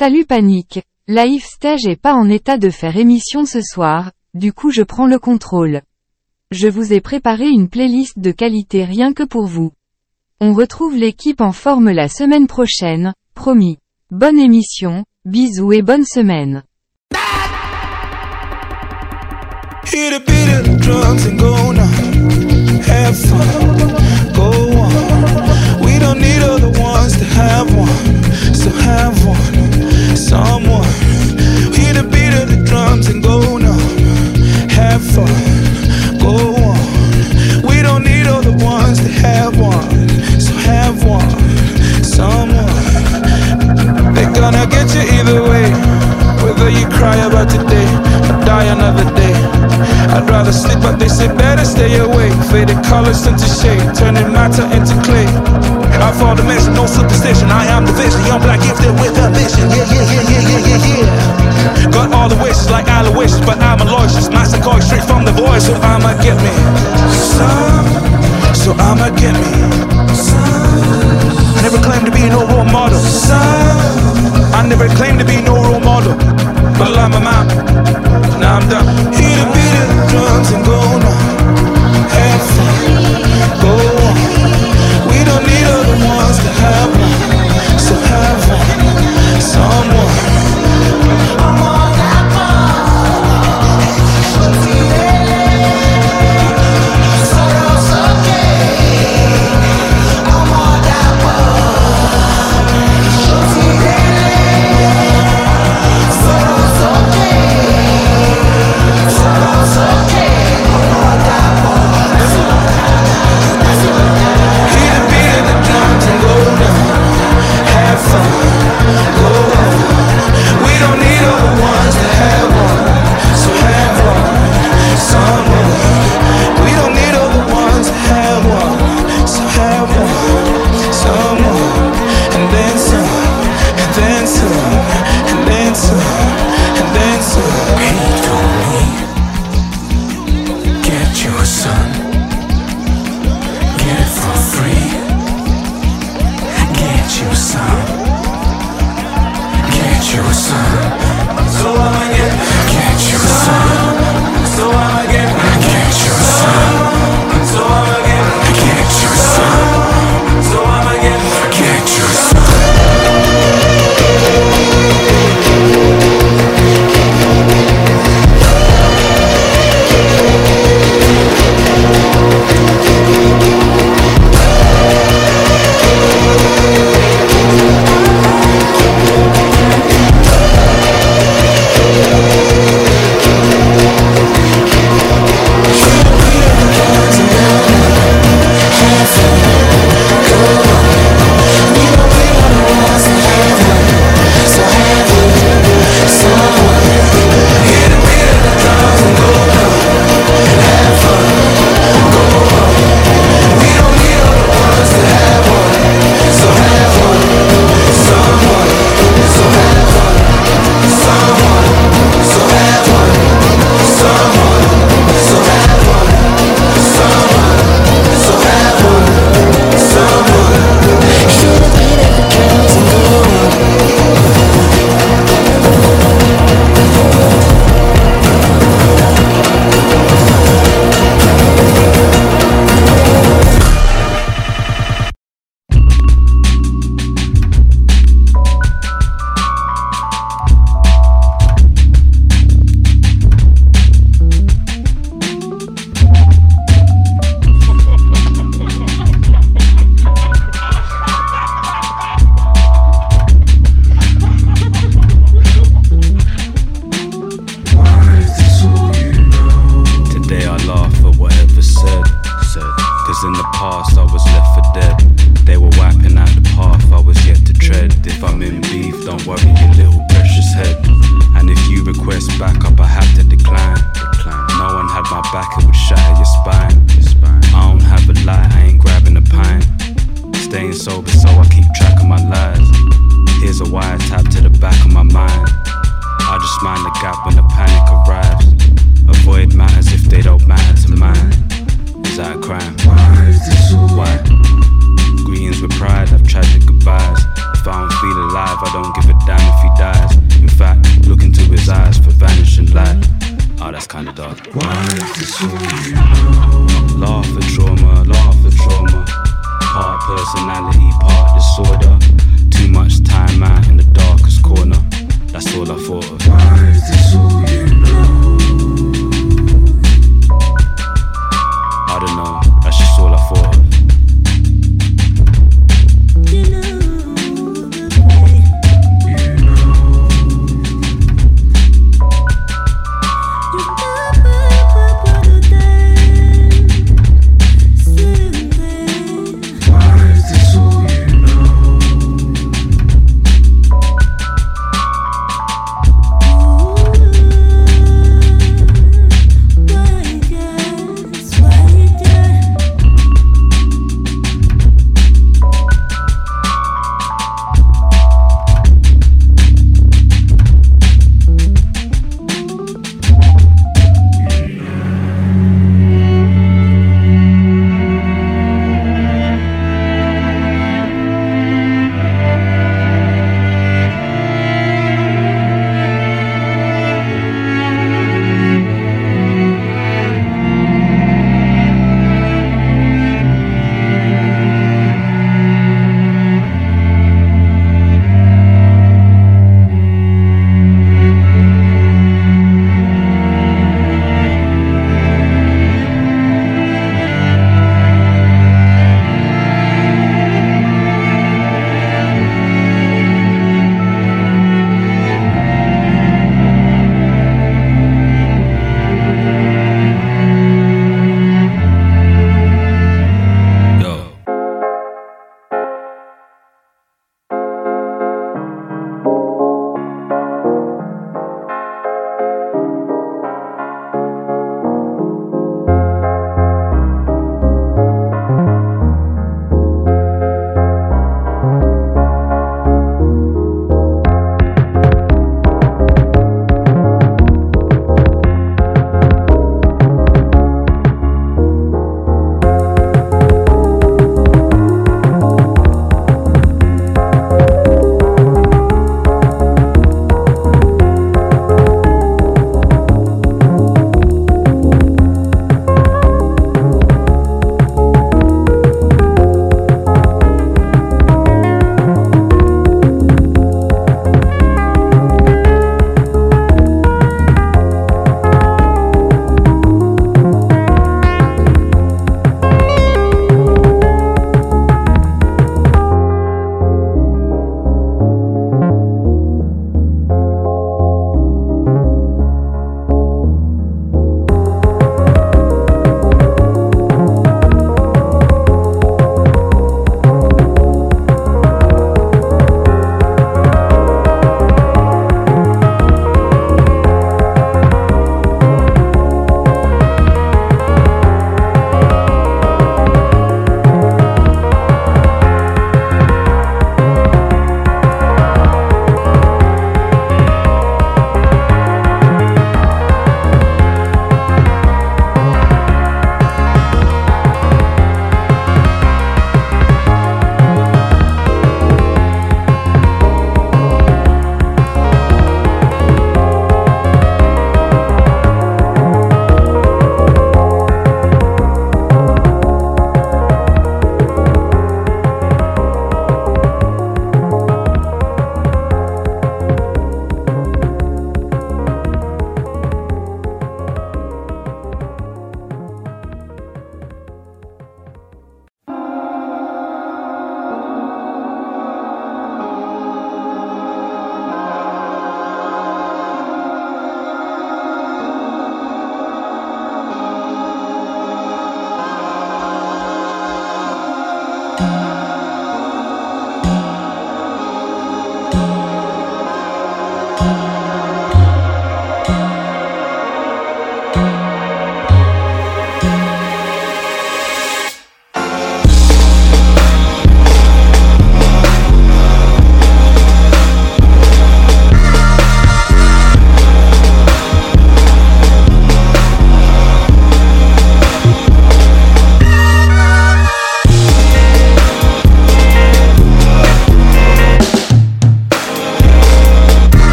Salut Panique. Live Stage est pas en état de faire émission ce soir, du coup je prends le contrôle. Je vous ai préparé une playlist de qualité rien que pour vous. On retrouve l'équipe en forme la semaine prochaine, promis. Bonne émission, bisous et bonne semaine. Someone. Hear the beat of the drums and go. Have fun, go on. We don't need other ones to have one, so have one, someone. They're gonna get you either way. Whether you cry about today or die another day. I'd rather sleep, but they say better stay away. Faded colors into shade, turning matter into clay. I fall the mission, no superstition. I am the vision, young black gifted with a mission. Yeah, yeah, yeah, yeah, yeah, yeah, yeah. Got all the wishes like Aloysius, but I'm a loyalist. Master going straight from the voice, so I'ma get me some. So I'ma get me some. I never claimed to be no role model. Some. I never claimed to be no role model. But I'm a man. Now I'm done. Hear the beat of the drums and go now. Have fun. Go on. We don't need other ones to have one. So have one. Someone. I'm on that Hear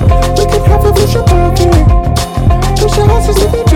We could have a visual over. Push your asses to the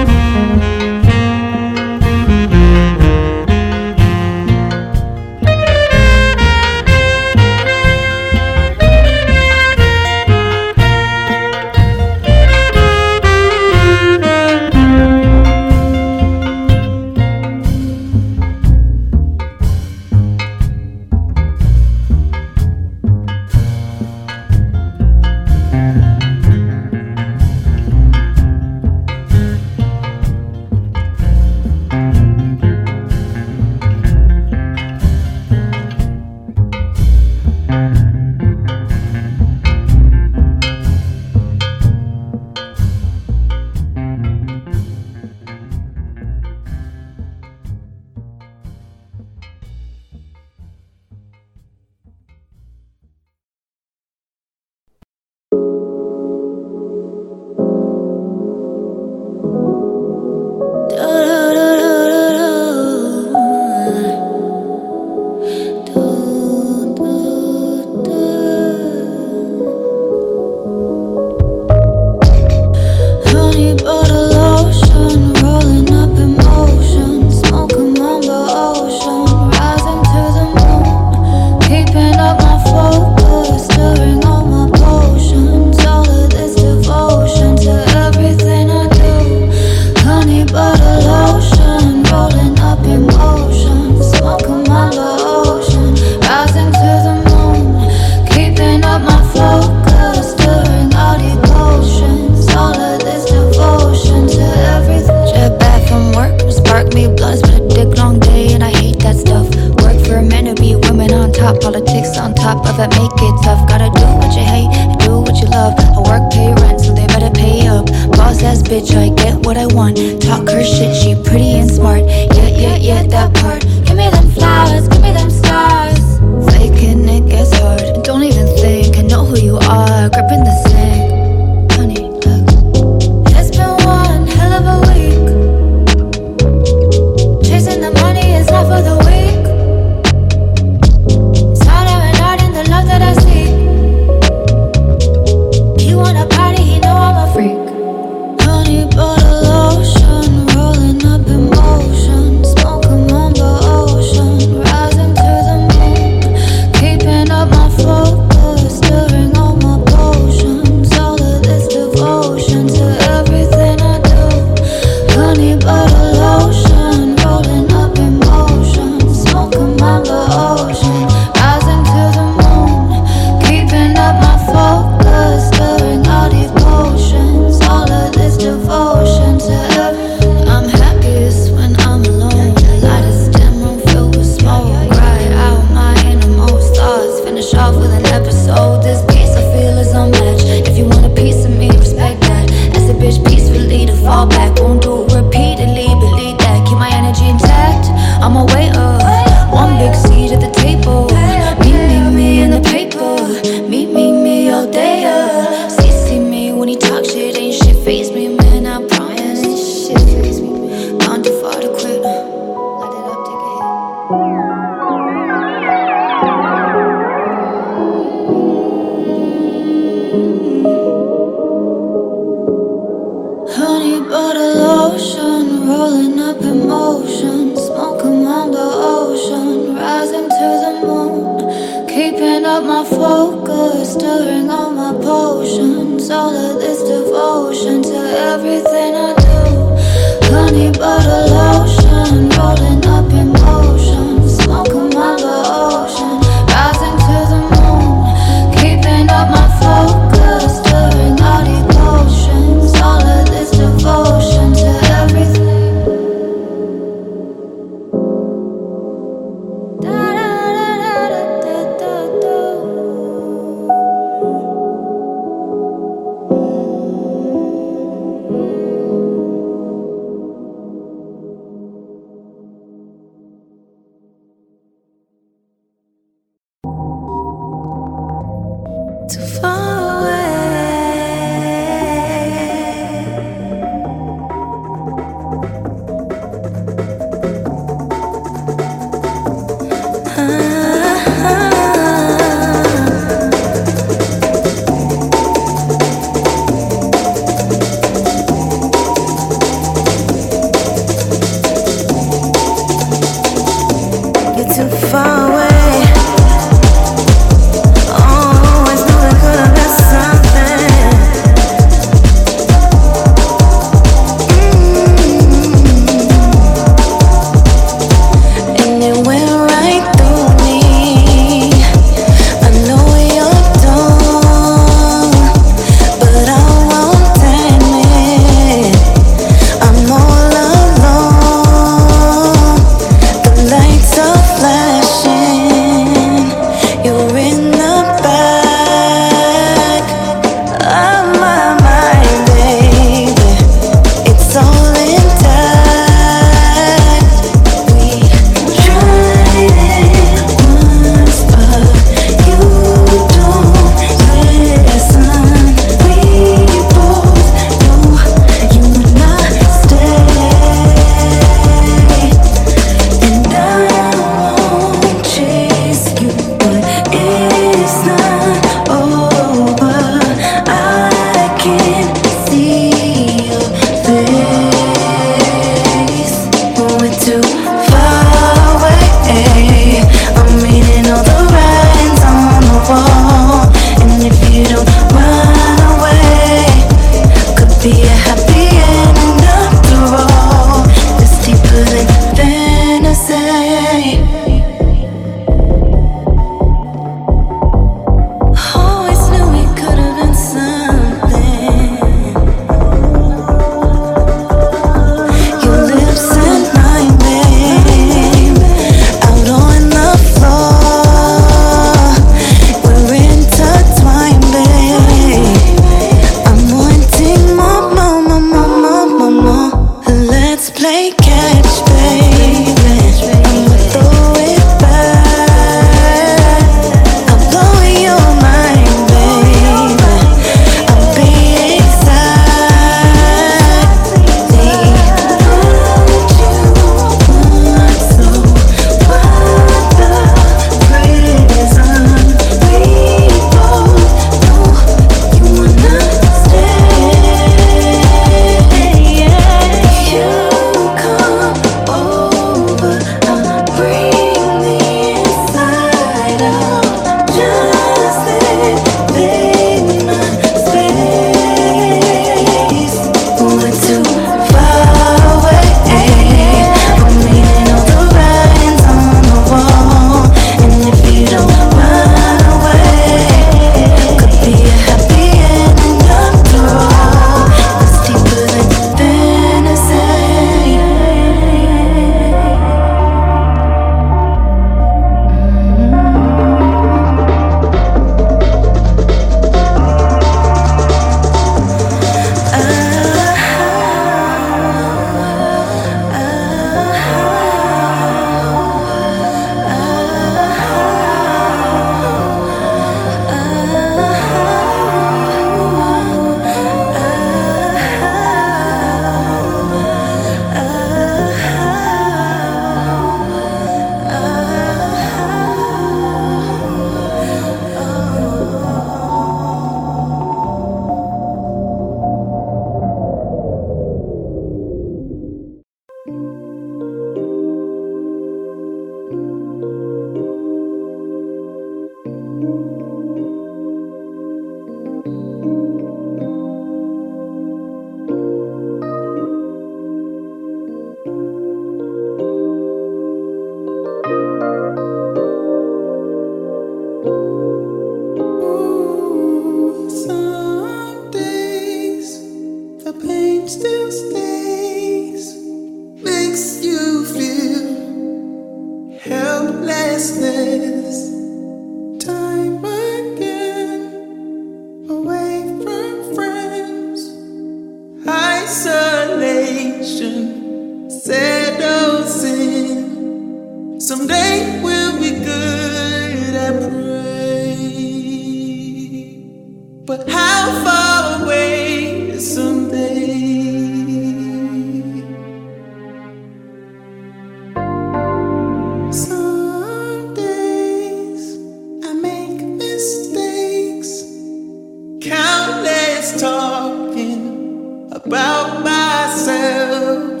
about myself.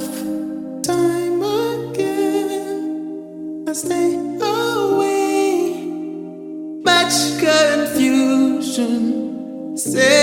Time again, I stay away. Much confusion settles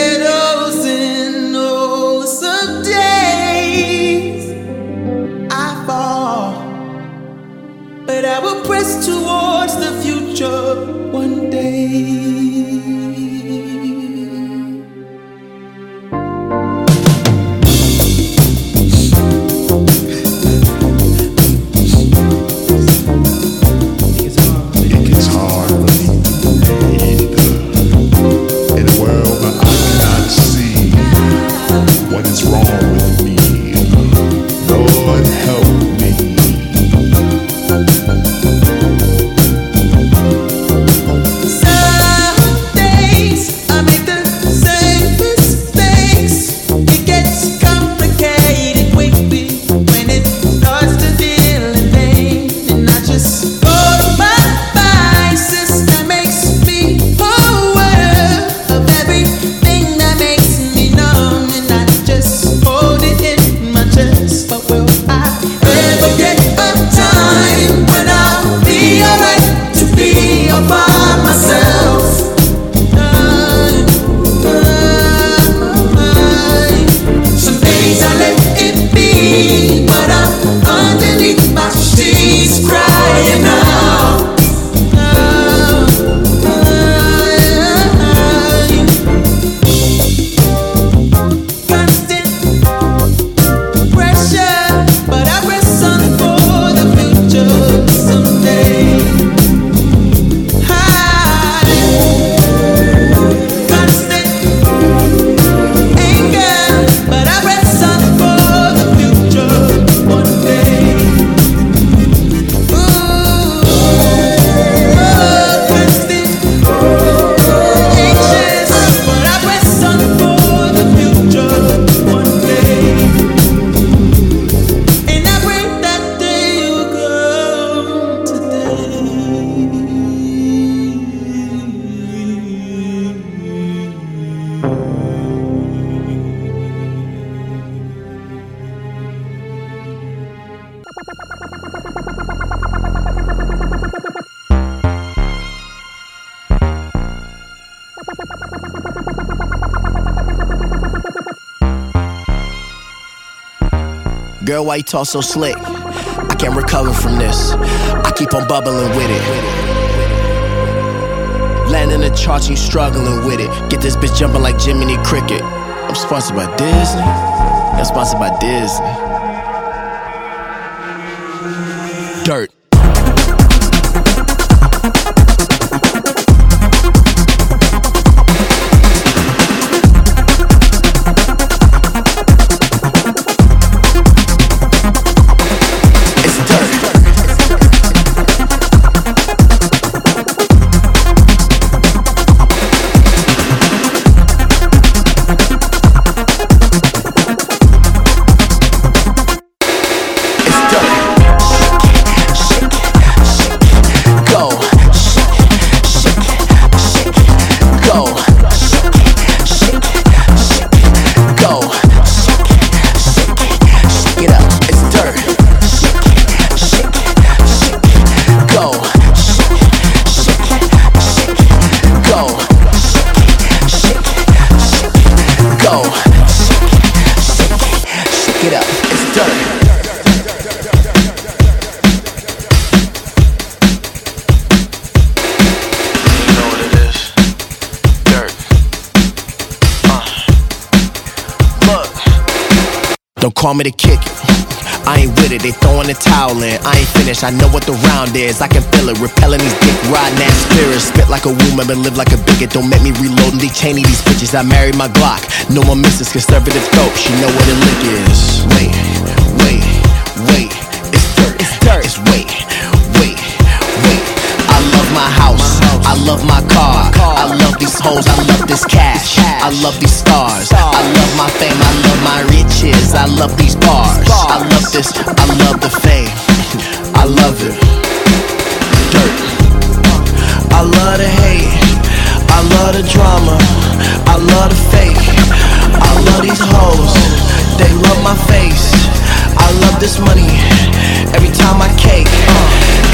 why you talk so slick? I can't recover from this. I keep on bubbling with it. Landing the charts, you struggling with it. Get this bitch jumping like Jiminy Cricket. I'm sponsored by Disney. I'm sponsored by Disney. Go. Call me to kick it. I ain't with it, they throwing the towel in. I ain't finished, I know what the round is. I can feel it, repelling these dick riding ass spirits. Spit like a woman, but live like a bigot. Don't make me reload and cheney these bitches. I married my Glock. No one misses conservative dope. She know what a lick is. Wait, wait, wait. It's dirt, it's dirt. It's wait, wait, wait. I love my house. I love my car these hoes, I love this cash. I love these stars. I love my fame, I love my riches. I love these bars. I love this, I love the fame. I love it. Dirt. I love the hate. I love the drama. I love the fake. I love these hoes. They love my face. I love this money. Every time I cake,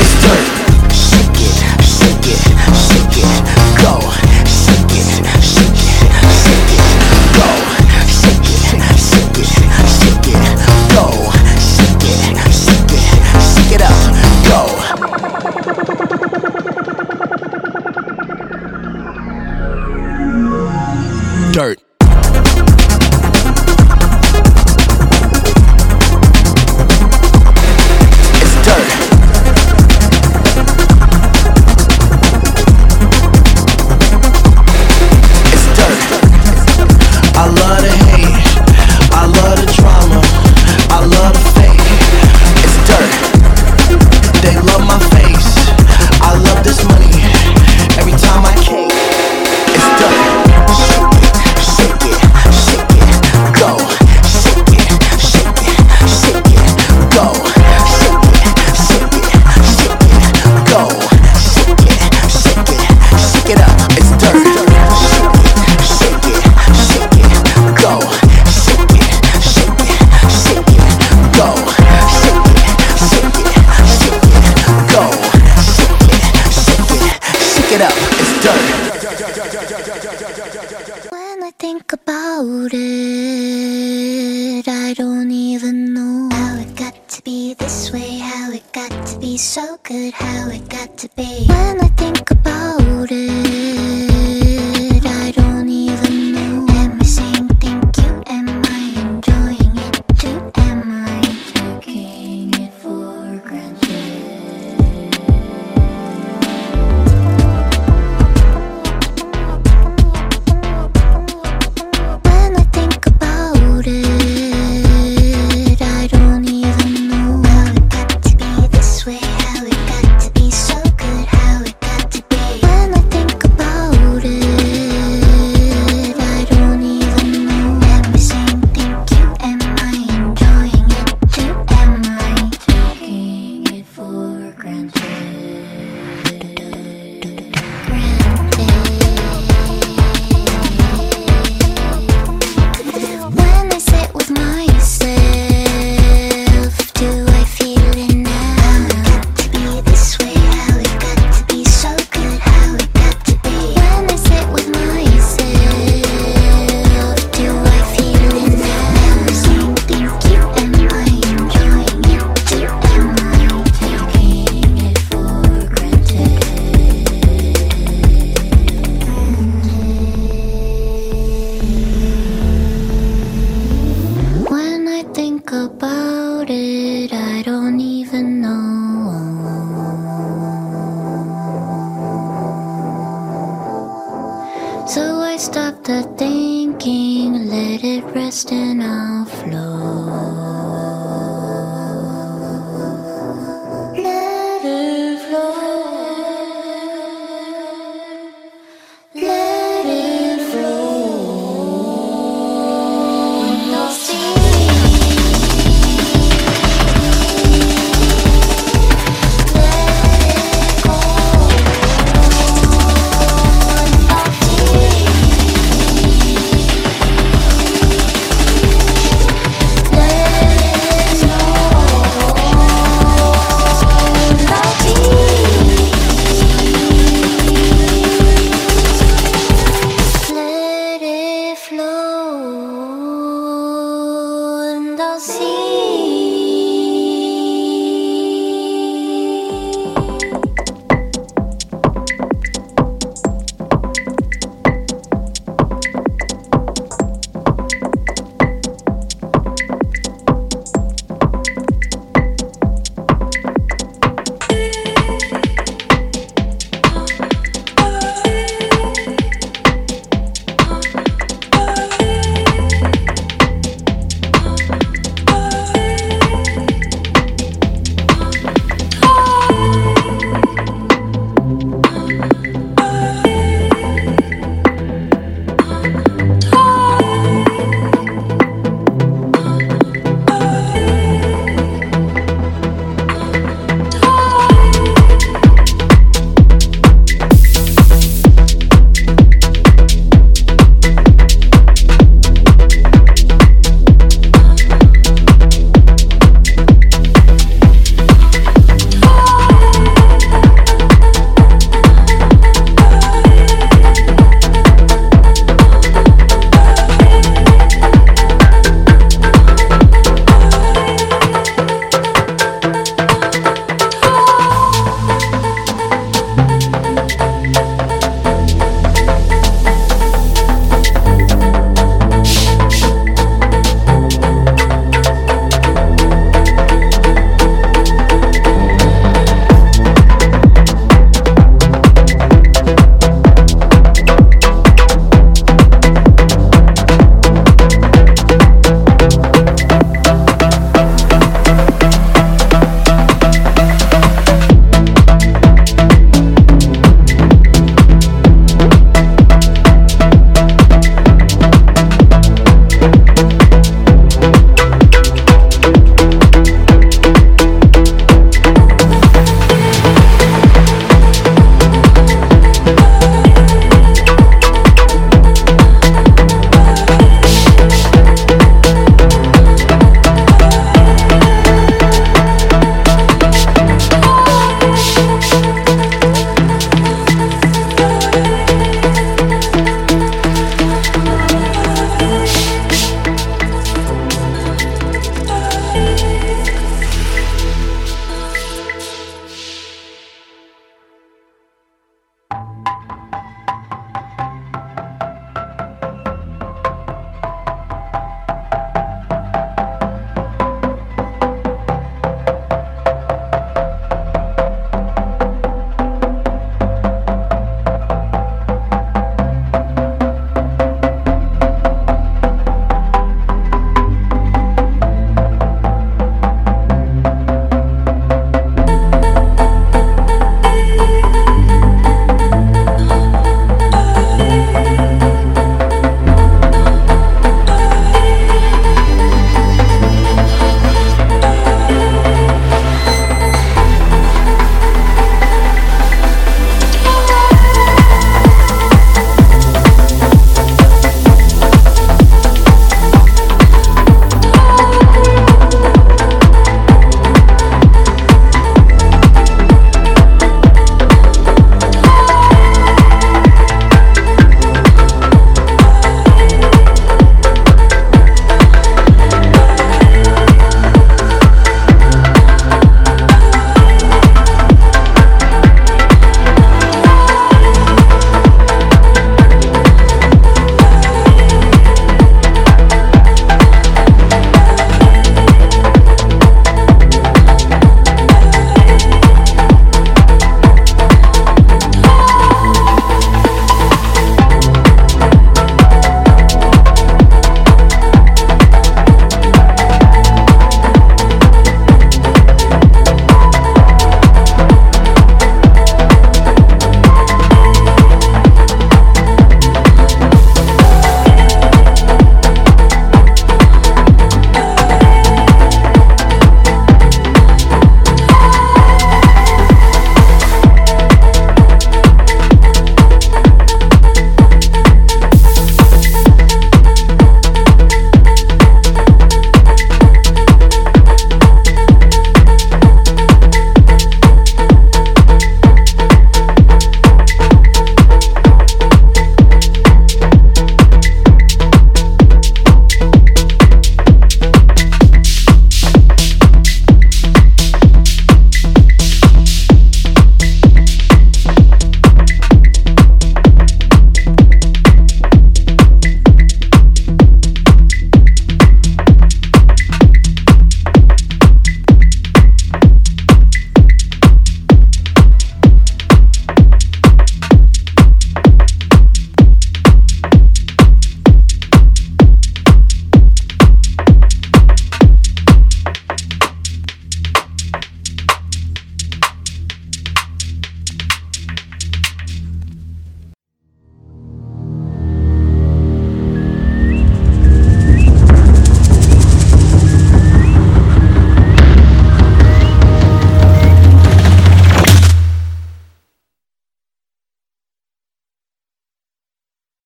it's dirt. Shake it, shake it, shake it. Go. Go!